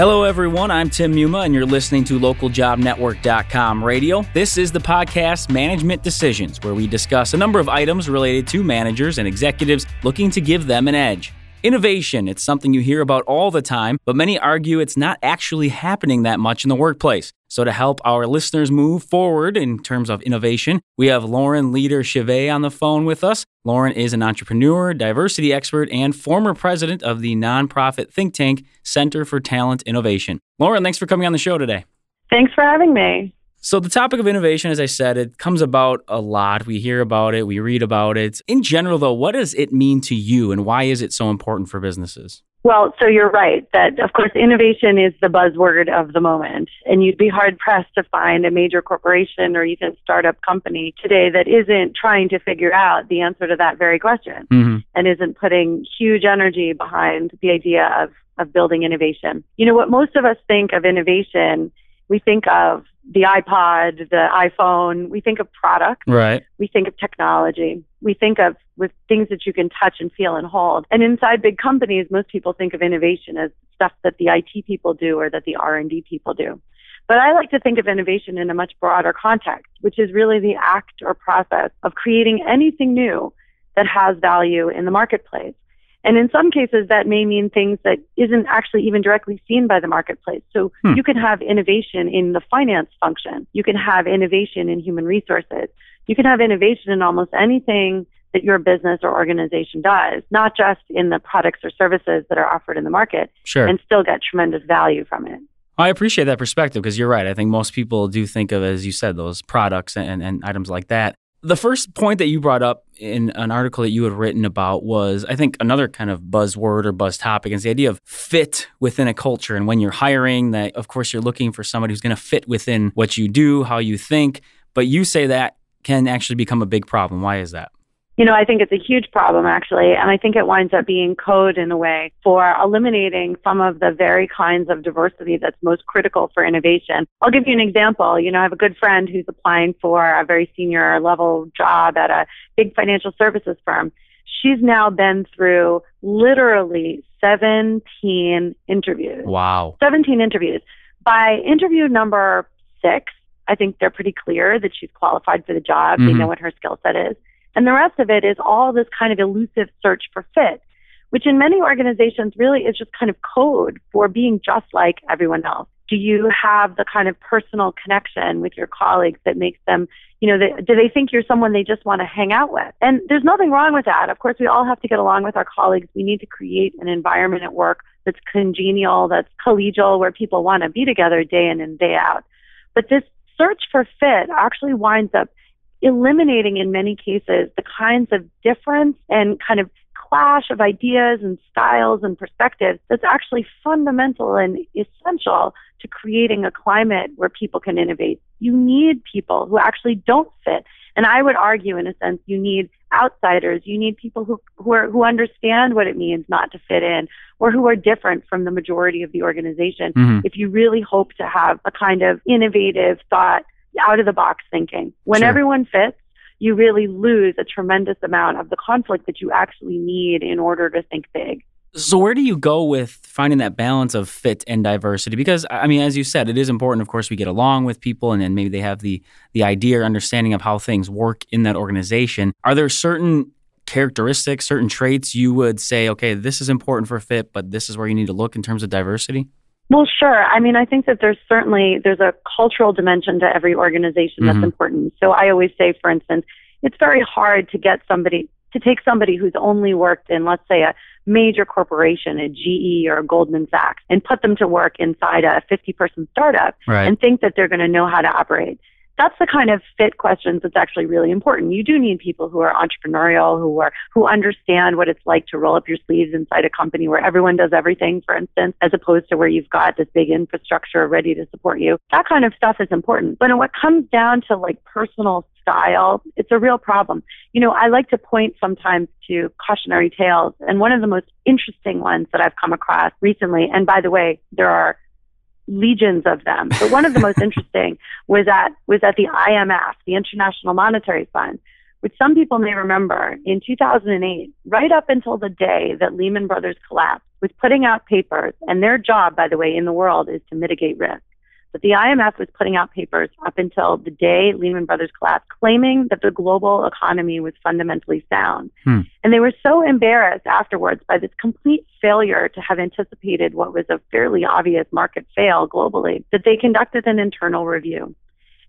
Hello, everyone. I'm Tim Muma, and you're listening to localjobnetwork.com radio. This is the podcast Management Decisions, where we discuss a number of items related to managers and executives looking to give them an edge. Innovation, it's something you hear about all the time, but many argue it's not actually happening that much in the workplace. So, to help our listeners move forward in terms of innovation, we have Lauren Leader Chivée on the phone with us. Lauren is an entrepreneur, diversity expert, and former president of the nonprofit think tank Center for Talent Innovation. Lauren, thanks for coming on the show today. Thanks for having me. So, the topic of innovation, as I said, it comes about a lot. We hear about it, we read about it. In general, though, what does it mean to you and why is it so important for businesses? Well, so you're right that, of course, innovation is the buzzword of the moment. And you'd be hard pressed to find a major corporation or even startup company today that isn't trying to figure out the answer to that very question mm-hmm. and isn't putting huge energy behind the idea of, of building innovation. You know, what most of us think of innovation we think of the iPod, the iPhone, we think of product. Right. We think of technology. We think of with things that you can touch and feel and hold. And inside big companies, most people think of innovation as stuff that the IT people do or that the R&D people do. But I like to think of innovation in a much broader context, which is really the act or process of creating anything new that has value in the marketplace. And in some cases, that may mean things that isn't actually even directly seen by the marketplace. So hmm. you can have innovation in the finance function. You can have innovation in human resources. You can have innovation in almost anything that your business or organization does, not just in the products or services that are offered in the market, sure. and still get tremendous value from it. I appreciate that perspective because you're right. I think most people do think of, as you said, those products and, and items like that. The first point that you brought up in an article that you had written about was, I think, another kind of buzzword or buzz topic is the idea of fit within a culture. And when you're hiring, that of course you're looking for somebody who's going to fit within what you do, how you think. But you say that can actually become a big problem. Why is that? You know, I think it's a huge problem actually, and I think it winds up being code in a way for eliminating some of the very kinds of diversity that's most critical for innovation. I'll give you an example. You know, I have a good friend who's applying for a very senior level job at a big financial services firm. She's now been through literally 17 interviews. Wow. 17 interviews. By interview number six, I think they're pretty clear that she's qualified for the job. Mm-hmm. They know what her skill set is. And the rest of it is all this kind of elusive search for fit, which in many organizations really is just kind of code for being just like everyone else. Do you have the kind of personal connection with your colleagues that makes them, you know, they, do they think you're someone they just want to hang out with? And there's nothing wrong with that. Of course, we all have to get along with our colleagues. We need to create an environment at work that's congenial, that's collegial, where people want to be together day in and day out. But this search for fit actually winds up eliminating in many cases the kinds of difference and kind of clash of ideas and styles and perspectives that's actually fundamental and essential to creating a climate where people can innovate. You need people who actually don't fit. And I would argue, in a sense, you need outsiders. You need people who, who, are, who understand what it means not to fit in or who are different from the majority of the organization. Mm-hmm. If you really hope to have a kind of innovative thought out of the box thinking. When sure. everyone fits, you really lose a tremendous amount of the conflict that you actually need in order to think big. So, where do you go with finding that balance of fit and diversity? Because, I mean, as you said, it is important, of course, we get along with people and then maybe they have the, the idea or understanding of how things work in that organization. Are there certain characteristics, certain traits you would say, okay, this is important for fit, but this is where you need to look in terms of diversity? Well, sure. I mean, I think that there's certainly there's a cultural dimension to every organization that's mm-hmm. important. So I always say, for instance, it's very hard to get somebody to take somebody who's only worked in, let's say, a major corporation, a GE or a Goldman Sachs, and put them to work inside a 50 person startup right. and think that they're going to know how to operate that's the kind of fit questions that's actually really important. You do need people who are entrepreneurial, who are who understand what it's like to roll up your sleeves inside a company where everyone does everything, for instance, as opposed to where you've got this big infrastructure ready to support you. That kind of stuff is important. But when it comes down to like personal style, it's a real problem. You know, I like to point sometimes to cautionary tales, and one of the most interesting ones that I've come across recently, and by the way, there are legions of them. But one of the most interesting was at was at the IMF, the International Monetary Fund, which some people may remember in 2008, right up until the day that Lehman Brothers collapsed. was putting out papers, and their job, by the way, in the world is to mitigate risk. But the IMF was putting out papers up until the day Lehman Brothers collapsed, claiming that the global economy was fundamentally sound. Hmm. And they were so embarrassed afterwards by this complete failure to have anticipated what was a fairly obvious market fail globally that they conducted an internal review.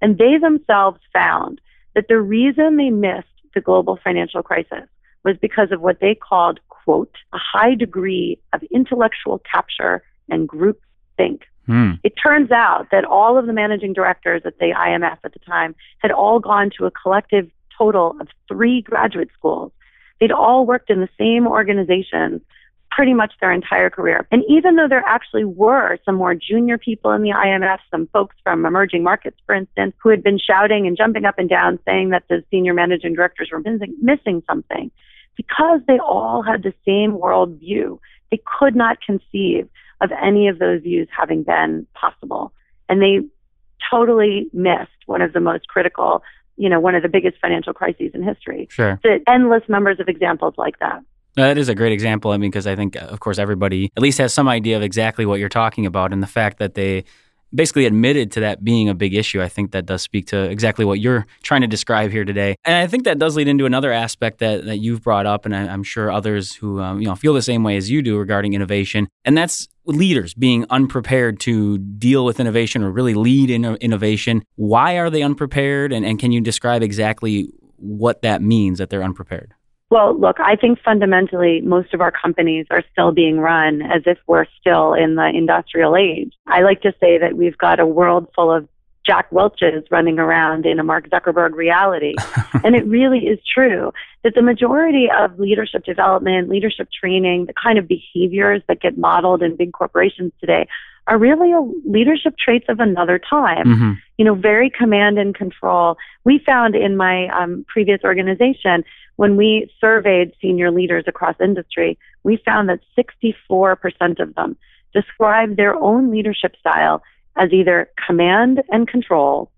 And they themselves found that the reason they missed the global financial crisis was because of what they called, quote, a high degree of intellectual capture and group think. Hmm. It turns out that all of the managing directors at the IMF at the time had all gone to a collective total of three graduate schools. They'd all worked in the same organizations pretty much their entire career. And even though there actually were some more junior people in the IMF, some folks from emerging markets, for instance, who had been shouting and jumping up and down saying that the senior managing directors were missing, missing something, because they all had the same worldview, they could not conceive of any of those views having been possible. And they totally missed one of the most critical, you know, one of the biggest financial crises in history. Sure. The endless numbers of examples like that. That is a great example. I mean, because I think, uh, of course, everybody at least has some idea of exactly what you're talking about, and the fact that they basically admitted to that being a big issue. I think that does speak to exactly what you're trying to describe here today. And I think that does lead into another aspect that, that you've brought up, and I, am sure others who um, you know feel the same way as you do regarding innovation, and that's leaders being unprepared to deal with innovation or really lead in innovation. Why are they unprepared, and, and can you describe exactly what that means that they're unprepared? Well, look, I think fundamentally most of our companies are still being run as if we're still in the industrial age. I like to say that we've got a world full of Jack Welches running around in a Mark Zuckerberg reality. and it really is true that the majority of leadership development, leadership training, the kind of behaviors that get modeled in big corporations today are really leadership traits of another time. Mm-hmm. You know, very command and control. We found in my um, previous organization, when we surveyed senior leaders across industry, we found that 64% of them described their own leadership style as either command and control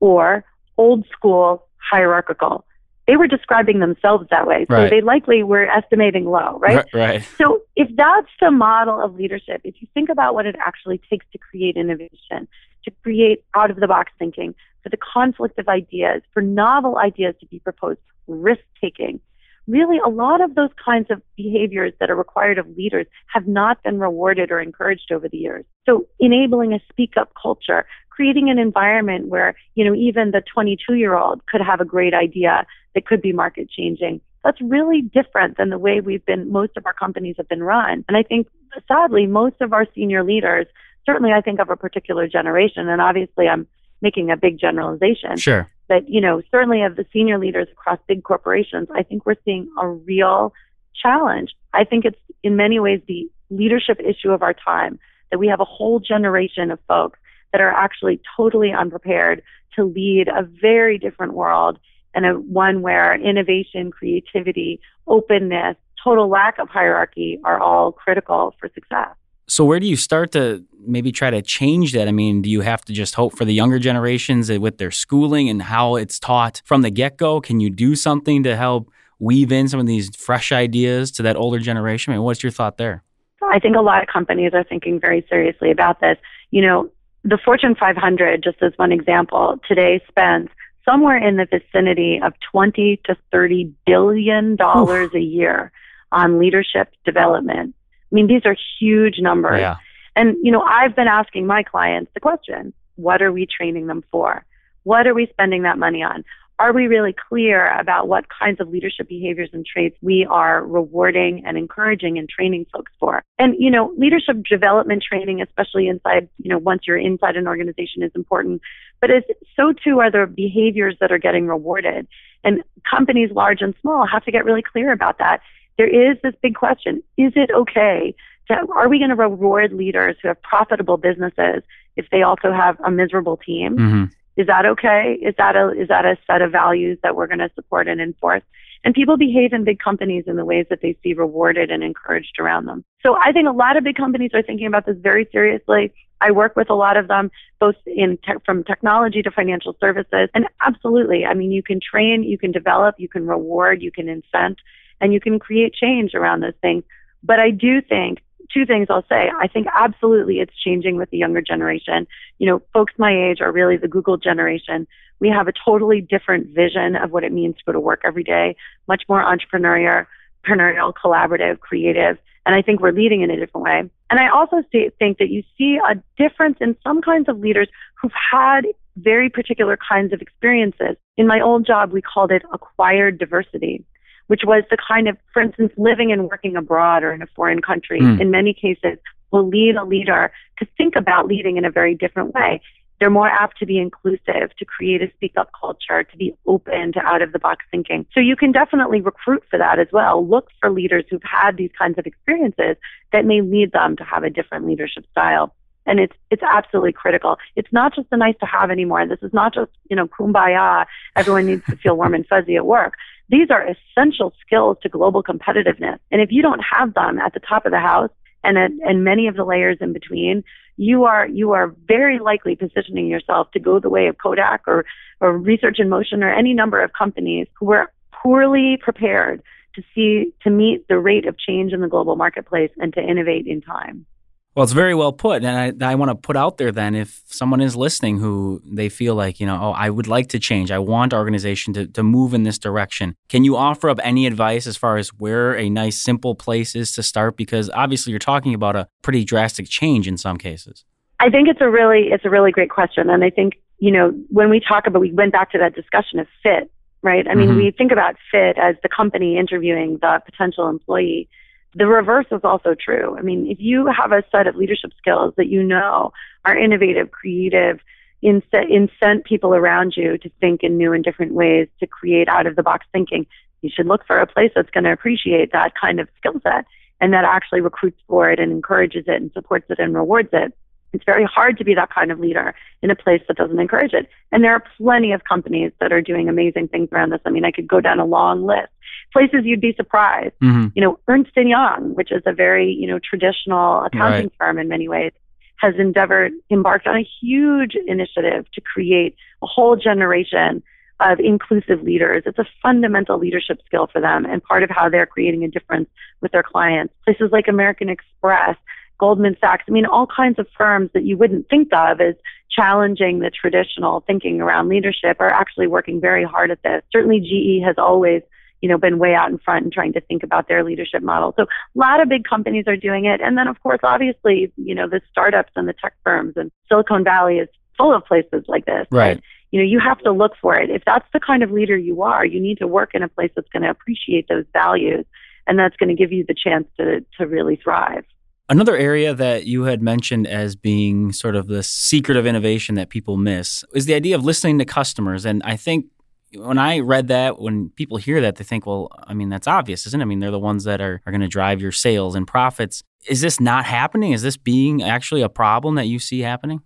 or old school hierarchical. They were describing themselves that way. So right. they likely were estimating low, right? Right. So if that's the model of leadership, if you think about what it actually takes to create innovation, to create out of the box thinking, for the conflict of ideas, for novel ideas to be proposed, risk taking. Really, a lot of those kinds of behaviors that are required of leaders have not been rewarded or encouraged over the years. So, enabling a speak up culture, creating an environment where, you know, even the 22 year old could have a great idea that could be market changing. That's really different than the way we've been, most of our companies have been run. And I think, sadly, most of our senior leaders, certainly I think of a particular generation, and obviously I'm making a big generalization. Sure. But, you know, certainly of the senior leaders across big corporations, I think we're seeing a real challenge. I think it's in many ways the leadership issue of our time that we have a whole generation of folks that are actually totally unprepared to lead a very different world and a one where innovation, creativity, openness, total lack of hierarchy are all critical for success. So where do you start to maybe try to change that? I mean, do you have to just hope for the younger generations with their schooling and how it's taught from the get-go? Can you do something to help weave in some of these fresh ideas to that older generation? I mean, what's your thought there? I think a lot of companies are thinking very seriously about this. You know, the Fortune 500, just as one example, today spends somewhere in the vicinity of 20 to 30 billion dollars a year on leadership development I mean, these are huge numbers. Yeah. And, you know, I've been asking my clients the question, what are we training them for? What are we spending that money on? Are we really clear about what kinds of leadership behaviors and traits we are rewarding and encouraging and training folks for? And, you know, leadership development training, especially inside, you know, once you're inside an organization is important, but it's, so too are the behaviors that are getting rewarded. And companies large and small have to get really clear about that there is this big question. Is it okay to, are we going to reward leaders who have profitable businesses if they also have a miserable team? Mm-hmm. is that okay? Is that a is that a set of values that we're going to support and enforce? And people behave in big companies in the ways that they see rewarded and encouraged around them. So i think a lot of big companies are thinking about this very seriously. I work with a lot of them, both in te- from technology to financial services. And absolutely, I mean, you can train, you can develop, you can reward, you can incent and you can create change around those things. But I do think two things I'll say. I think absolutely it's changing with the younger generation. You know, folks my age are really the Google generation. We have a totally different vision of what it means to go to work every day, much more entrepreneurial, entrepreneurial, collaborative, creative. And I think we're leading in a different way. And I also think that you see a difference in some kinds of leaders who've had very particular kinds of experiences. In my old job, we called it acquired diversity which was the kind of, for instance, living and working abroad or in a foreign country, mm. in many cases, will lead a leader to think about leading in a very different way. They're more apt to be inclusive, to create a speak up culture, to be open to out of the box thinking. So you can definitely recruit for that as well. Look for leaders who've had these kinds of experiences that may lead them to have a different leadership style. And it's it's absolutely critical. It's not just a nice to have anymore. This is not just, you know, kumbaya. Everyone needs to feel warm and fuzzy at work. These are essential skills to global competitiveness. And if you don't have them at the top of the house and at, and many of the layers in between, you are you are very likely positioning yourself to go the way of Kodak or or Research in Motion or any number of companies who were poorly prepared to see to meet the rate of change in the global marketplace and to innovate in time. Well, it's very well put. And I, I want to put out there then if someone is listening who they feel like, you know, oh, I would like to change. I want our organization to, to move in this direction. Can you offer up any advice as far as where a nice, simple place is to start? Because obviously you're talking about a pretty drastic change in some cases. I think it's a really, it's a really great question. And I think, you know, when we talk about, we went back to that discussion of fit, right? I mean, mm-hmm. we think about fit as the company interviewing the potential employee the reverse is also true. I mean, if you have a set of leadership skills that you know are innovative, creative, incent people around you to think in new and different ways, to create out of the box thinking, you should look for a place that's going to appreciate that kind of skill set and that actually recruits for it and encourages it and supports it and rewards it. It's very hard to be that kind of leader in a place that doesn't encourage it. And there are plenty of companies that are doing amazing things around this. I mean, I could go down a long list. Places you'd be surprised. Mm-hmm. You know, Ernst and Young, which is a very, you know, traditional accounting right. firm in many ways, has endeavored, embarked on a huge initiative to create a whole generation of inclusive leaders. It's a fundamental leadership skill for them and part of how they're creating a difference with their clients. Places like American Express Goldman Sachs, I mean, all kinds of firms that you wouldn't think of as challenging the traditional thinking around leadership are actually working very hard at this. Certainly GE has always, you know, been way out in front and trying to think about their leadership model. So a lot of big companies are doing it. And then of course, obviously, you know, the startups and the tech firms and Silicon Valley is full of places like this. Right. And, you know, you have to look for it. If that's the kind of leader you are, you need to work in a place that's going to appreciate those values and that's going to give you the chance to, to really thrive. Another area that you had mentioned as being sort of the secret of innovation that people miss is the idea of listening to customers. And I think when I read that, when people hear that, they think, well, I mean, that's obvious, isn't it? I mean, they're the ones that are, are going to drive your sales and profits. Is this not happening? Is this being actually a problem that you see happening?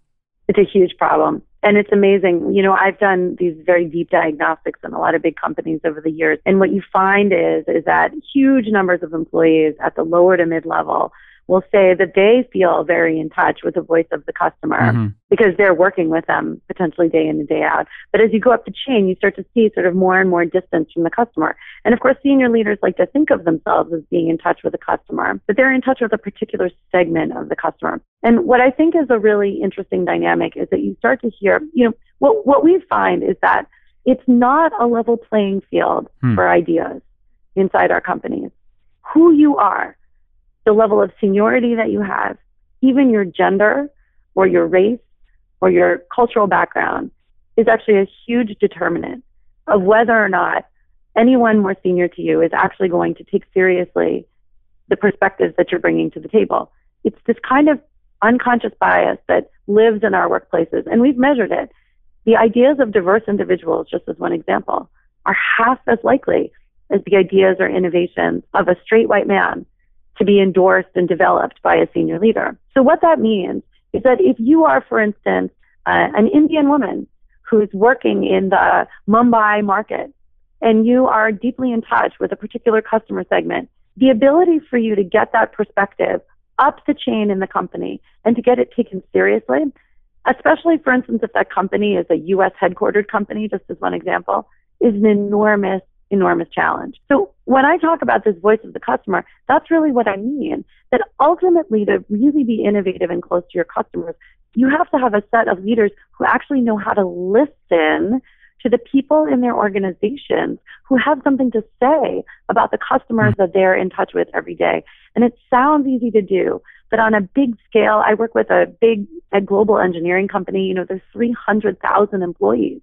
It's a huge problem. And it's amazing. You know, I've done these very deep diagnostics in a lot of big companies over the years. And what you find is, is that huge numbers of employees at the lower to mid level will say that they feel very in touch with the voice of the customer mm-hmm. because they're working with them potentially day in and day out. But as you go up the chain, you start to see sort of more and more distance from the customer. And of course, senior leaders like to think of themselves as being in touch with the customer, but they're in touch with a particular segment of the customer. And what I think is a really interesting dynamic is that you start to hear, you know, what, what we find is that it's not a level playing field hmm. for ideas inside our companies. Who you are the level of seniority that you have, even your gender or your race or your cultural background is actually a huge determinant of whether or not anyone more senior to you is actually going to take seriously the perspectives that you're bringing to the table. It's this kind of unconscious bias that lives in our workplaces, and we've measured it. The ideas of diverse individuals, just as one example, are half as likely as the ideas or innovations of a straight white man to be endorsed and developed by a senior leader. So what that means is that if you are, for instance, uh, an Indian woman who's working in the Mumbai market and you are deeply in touch with a particular customer segment, the ability for you to get that perspective up the chain in the company and to get it taken seriously, especially, for instance, if that company is a US headquartered company, just as one example, is an enormous enormous challenge. So when I talk about this voice of the customer, that's really what I mean. That ultimately, to really be innovative and close to your customers, you have to have a set of leaders who actually know how to listen to the people in their organizations who have something to say about the customers mm-hmm. that they're in touch with every day. And it sounds easy to do, but on a big scale, I work with a big a global engineering company. You know, there's 300,000 employees.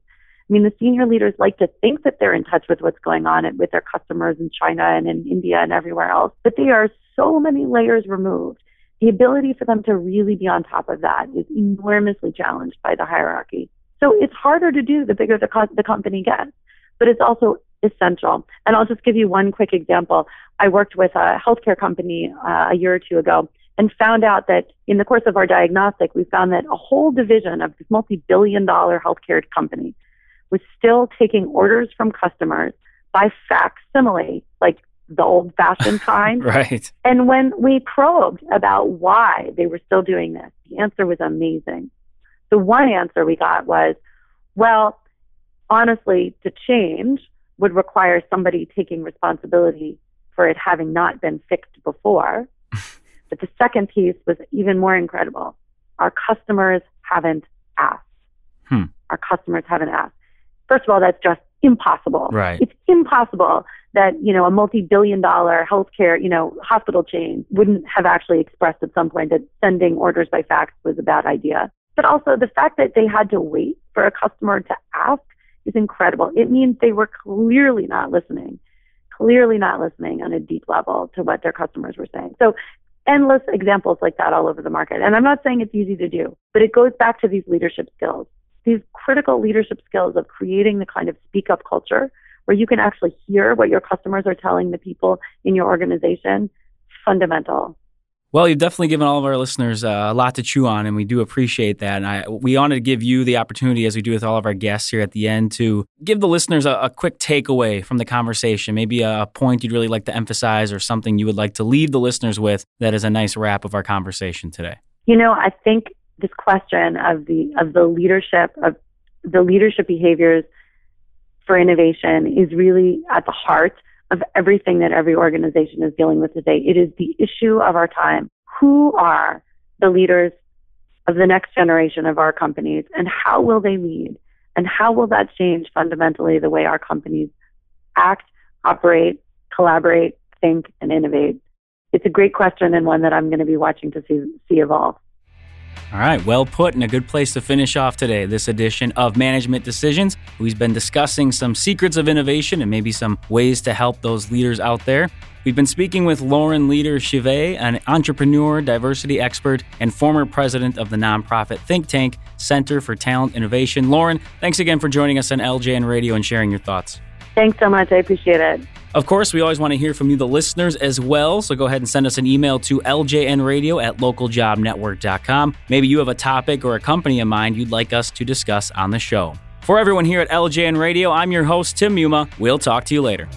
I mean, the senior leaders like to think that they're in touch with what's going on with their customers in China and in India and everywhere else, but they are so many layers removed. The ability for them to really be on top of that is enormously challenged by the hierarchy. So it's harder to do the bigger the, co- the company gets, but it's also essential. And I'll just give you one quick example. I worked with a healthcare company uh, a year or two ago and found out that in the course of our diagnostic, we found that a whole division of this multi-billion dollar healthcare company was still taking orders from customers by facsimile, like the old fashioned kind. right. And when we probed about why they were still doing this, the answer was amazing. The one answer we got was, well, honestly, to change would require somebody taking responsibility for it having not been fixed before. but the second piece was even more incredible. Our customers haven't asked. Hmm. Our customers haven't asked. First of all, that's just impossible. Right. It's impossible that, you know, a multi-billion dollar healthcare, you know, hospital chain wouldn't have actually expressed at some point that sending orders by fax was a bad idea. But also the fact that they had to wait for a customer to ask is incredible. It means they were clearly not listening, clearly not listening on a deep level to what their customers were saying. So endless examples like that all over the market. And I'm not saying it's easy to do, but it goes back to these leadership skills, these critical leadership skills of creating the kind of speak up culture where you can actually hear what your customers are telling the people in your organization. Fundamental. Well, you've definitely given all of our listeners uh, a lot to chew on, and we do appreciate that. And I, we wanted to give you the opportunity, as we do with all of our guests here at the end, to give the listeners a, a quick takeaway from the conversation, maybe a point you'd really like to emphasize or something you would like to leave the listeners with that is a nice wrap of our conversation today. You know, I think this question of the of the leadership of the leadership behaviors for innovation is really at the heart of everything that every organization is dealing with today. It is the issue of our time. Who are the leaders of the next generation of our companies and how will they lead? And how will that change fundamentally the way our companies act, operate, collaborate, think, and innovate? It's a great question and one that I'm going to be watching to see, see evolve. All right, well put, and a good place to finish off today. This edition of Management Decisions. We've been discussing some secrets of innovation and maybe some ways to help those leaders out there. We've been speaking with Lauren Leader Chivée, an entrepreneur, diversity expert, and former president of the nonprofit think tank Center for Talent Innovation. Lauren, thanks again for joining us on LJN Radio and sharing your thoughts. Thanks so much. I appreciate it. Of course, we always want to hear from you, the listeners, as well. So go ahead and send us an email to ljnradio at localjobnetwork.com. Maybe you have a topic or a company in mind you'd like us to discuss on the show. For everyone here at LJN Radio, I'm your host, Tim Muma. We'll talk to you later.